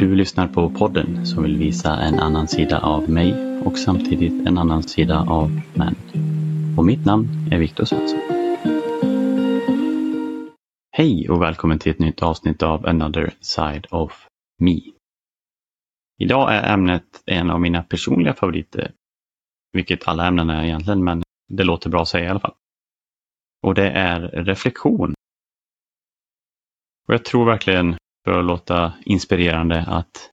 Du lyssnar på podden som vill visa en annan sida av mig och samtidigt en annan sida av män. Och mitt namn är Viktor Svensson. Hej och välkommen till ett nytt avsnitt av Another Side of Me. Idag är ämnet en av mina personliga favoriter. Vilket alla ämnen är egentligen, men det låter bra att säga i alla fall. Och det är reflektion. Och jag tror verkligen för att låta inspirerande att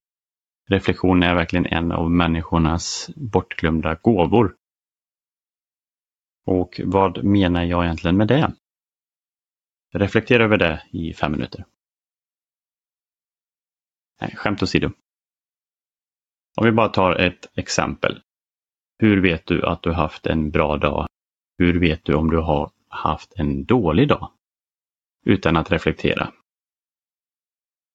reflektion är verkligen en av människornas bortglömda gåvor. Och vad menar jag egentligen med det? Reflektera över det i fem minuter. Nej, skämt åsido. Om vi bara tar ett exempel. Hur vet du att du haft en bra dag? Hur vet du om du har haft en dålig dag? Utan att reflektera.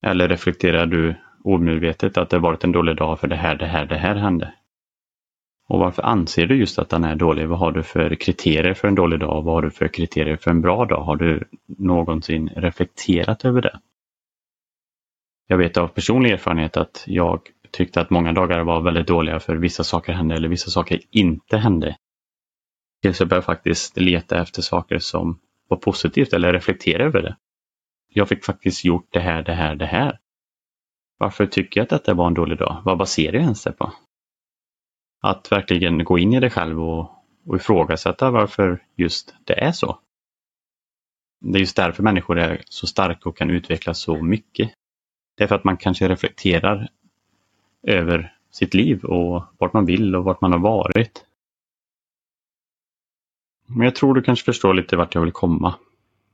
Eller reflekterar du omedvetet att det varit en dålig dag för det här, det här, det här hände? Och varför anser du just att den är dålig? Vad har du för kriterier för en dålig dag? Vad har du för kriterier för en bra dag? Har du någonsin reflekterat över det? Jag vet av personlig erfarenhet att jag tyckte att många dagar var väldigt dåliga för vissa saker hände eller vissa saker inte hände. Tills jag började faktiskt leta efter saker som var positivt eller reflektera över det jag fick faktiskt gjort det här, det här, det här. Varför tycker jag att detta var en dålig dag? Vad baserar jag ens det på? Att verkligen gå in i det själv och, och ifrågasätta varför just det är så. Det är just därför människor är så starka och kan utvecklas så mycket. Det är för att man kanske reflekterar över sitt liv och vart man vill och vart man har varit. Men jag tror du kanske förstår lite vart jag vill komma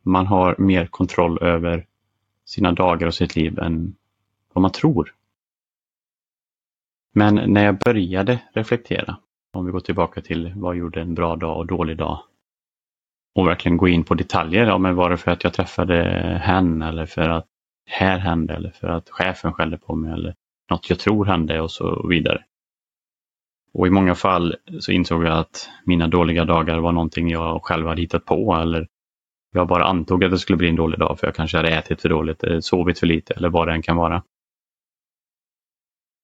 man har mer kontroll över sina dagar och sitt liv än vad man tror. Men när jag började reflektera, om vi går tillbaka till vad gjorde en bra dag och dålig dag och verkligen gå in på detaljer. Ja, men var det för att jag träffade hen eller för att här hände eller för att chefen skällde på mig eller något jag tror hände och så vidare. Och i många fall så insåg jag att mina dåliga dagar var någonting jag själv hade hittat på eller jag bara antog att det skulle bli en dålig dag för jag kanske hade ätit för dåligt, eh, sovit för lite eller vad det än kan vara.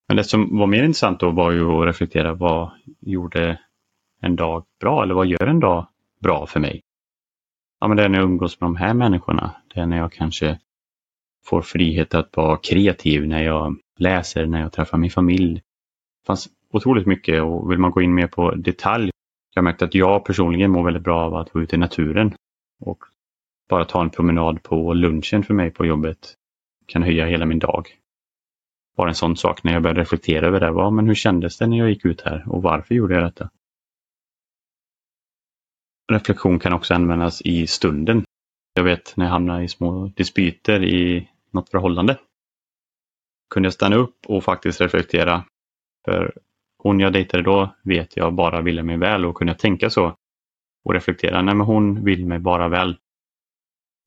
Men det som var mer intressant då var ju att reflektera vad gjorde en dag bra eller vad gör en dag bra för mig? Ja, men det är när jag umgås med de här människorna. Det är när jag kanske får frihet att vara kreativ, när jag läser, när jag träffar min familj. Det fanns otroligt mycket och vill man gå in mer på detalj. Jag märkte att jag personligen mår väldigt bra av att vara ute i naturen och bara ta en promenad på lunchen för mig på jobbet kan höja hela min dag. Bara en sån sak när jag började reflektera över det. Var, men hur kändes det när jag gick ut här och varför gjorde jag detta? Reflektion kan också användas i stunden. Jag vet när jag hamnar i små dispyter i något förhållande. Kunde jag stanna upp och faktiskt reflektera. För hon jag dejtade då vet jag bara ville mig väl och kunde jag tänka så och reflektera. Nej, men hon vill mig bara väl.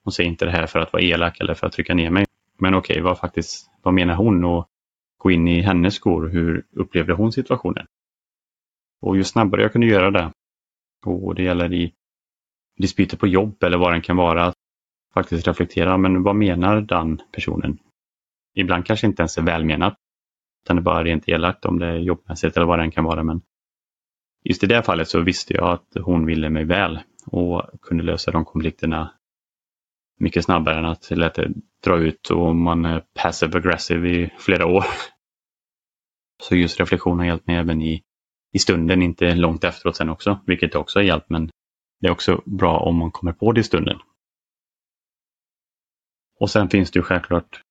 Hon säger inte det här för att vara elak eller för att trycka ner mig. Men okej, okay, vad, faktiskt, vad menar hon? Och gå in i hennes skor. Hur upplevde hon situationen? Och ju snabbare jag kunde göra det, och det gäller i dispyter på jobb eller vad den kan vara, att faktiskt reflektera, men vad menar den personen? Ibland kanske inte ens är välmenat, utan det är bara rent elakt om det är jobbmässigt eller vad den kan vara. Men just i det fallet så visste jag att hon ville mig väl och kunde lösa de konflikterna mycket snabbare än att låta det dra ut och man är passive aggressive i flera år. Så just reflektion har hjälpt mig även i, i stunden, inte långt efteråt sen också, vilket också har hjälpt. Men det är också bra om man kommer på det i stunden. Och sen finns det ju självklart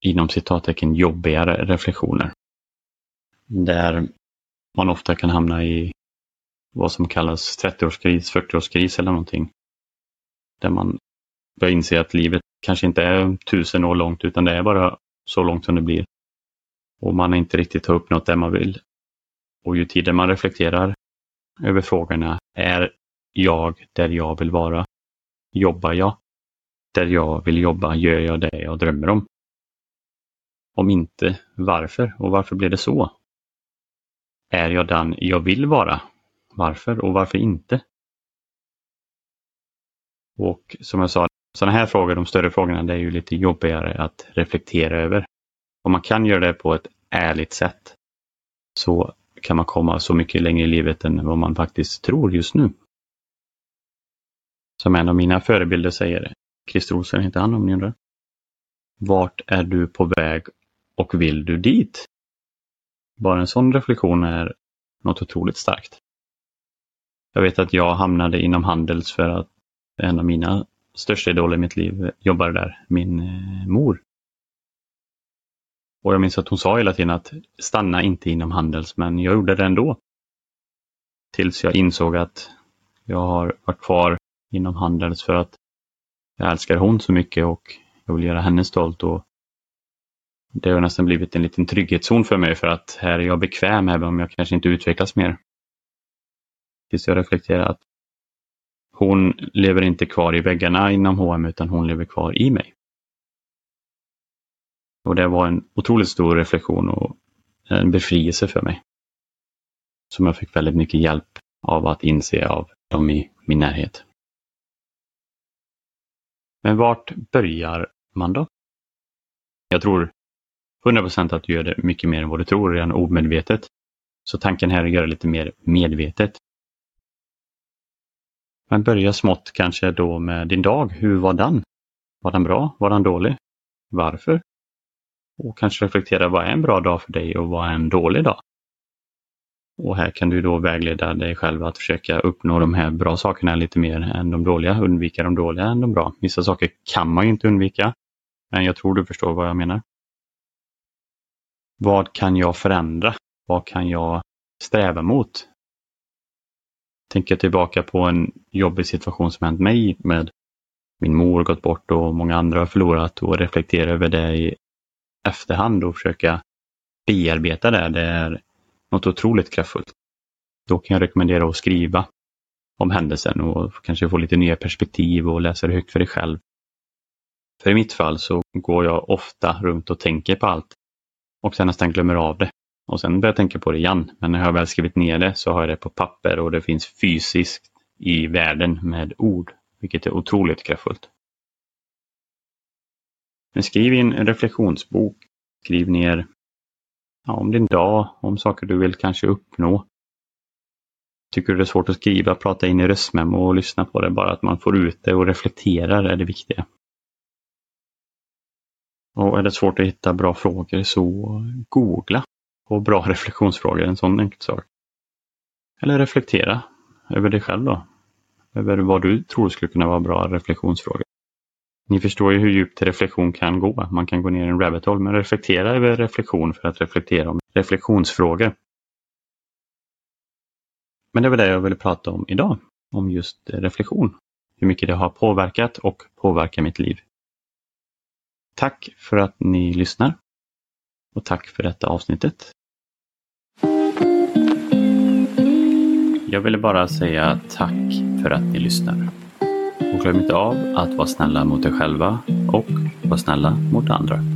inom citattecken jobbigare reflektioner. Där man ofta kan hamna i vad som kallas 30-årskris, 40-årskris eller någonting. Där man börjar inse att livet kanske inte är tusen år långt utan det är bara så långt som det blir. Och man har inte riktigt har uppnått det man vill. Och ju tidigare man reflekterar över frågorna, är jag där jag vill vara? Jobbar jag där jag vill jobba? Gör jag det jag drömmer om? Om inte, varför? Och varför blir det så? Är jag den jag vill vara? Varför och varför inte? Och som jag sa, sådana här frågor, de större frågorna, det är ju lite jobbigare att reflektera över. Om man kan göra det på ett ärligt sätt så kan man komma så mycket längre i livet än vad man faktiskt tror just nu. Som en av mina förebilder säger, Christer Olsson heter han om ni undrar. Vart är du på väg och vill du dit? Bara en sån reflektion är något otroligt starkt. Jag vet att jag hamnade inom Handels för att en av mina största idol i mitt liv jobbade där, min eh, mor. Och jag minns att hon sa hela tiden att stanna inte inom Handels, men jag gjorde det ändå. Tills jag insåg att jag har varit kvar inom Handels för att jag älskar hon så mycket och jag vill göra henne stolt. Och det har nästan blivit en liten trygghetszon för mig för att här är jag bekväm även om jag kanske inte utvecklas mer. Tills jag reflekterar att hon lever inte kvar i väggarna inom H&M utan hon lever kvar i mig. Och det var en otroligt stor reflektion och en befrielse för mig. Som jag fick väldigt mycket hjälp av att inse av dem i min närhet. Men vart börjar man då? Jag tror 100% att du gör det mycket mer än vad du tror redan omedvetet. Så tanken här är att göra det lite mer medvetet. Men börja smått kanske då med din dag. Hur var den? Var den bra? Var den dålig? Varför? Och kanske reflektera vad är en bra dag för dig och vad är en dålig dag? Och här kan du då vägleda dig själv att försöka uppnå de här bra sakerna lite mer än de dåliga, undvika de dåliga än de bra. Vissa saker kan man ju inte undvika, men jag tror du förstår vad jag menar. Vad kan jag förändra? Vad kan jag sträva mot? Tänker jag tillbaka på en jobbig situation som hänt mig med min mor gått bort och många andra har förlorat och reflektera över det i efterhand och försöka bearbeta det. Det är något otroligt kraftfullt. Då kan jag rekommendera att skriva om händelsen och kanske få lite nya perspektiv och läsa det högt för dig själv. För i mitt fall så går jag ofta runt och tänker på allt och sen nästan glömmer av det. Och sen börjar jag tänka på det igen. Men när jag väl skrivit ner det så har jag det på papper och det finns fysiskt i världen med ord, vilket är otroligt kraftfullt. Men skriv i en reflektionsbok. Skriv ner ja, om din dag, om saker du vill kanske uppnå. Tycker du det är svårt att skriva, prata in i röstmemo och lyssna på det. Bara att man får ut det och reflekterar är det viktiga. Och är det svårt att hitta bra frågor så googla och bra reflektionsfrågor, en sån enkel sak. Eller reflektera över dig själv då. Över vad du tror skulle kunna vara bra reflektionsfrågor. Ni förstår ju hur djupt reflektion kan gå. Man kan gå ner i en rabbit hole, men reflektera över reflektion för att reflektera om reflektionsfrågor. Men det var det jag ville prata om idag, om just reflektion. Hur mycket det har påverkat och påverkar mitt liv. Tack för att ni lyssnar. Och tack för detta avsnittet. Jag ville bara säga tack för att ni lyssnar. Och glöm inte av att vara snälla mot er själva och vara snälla mot andra.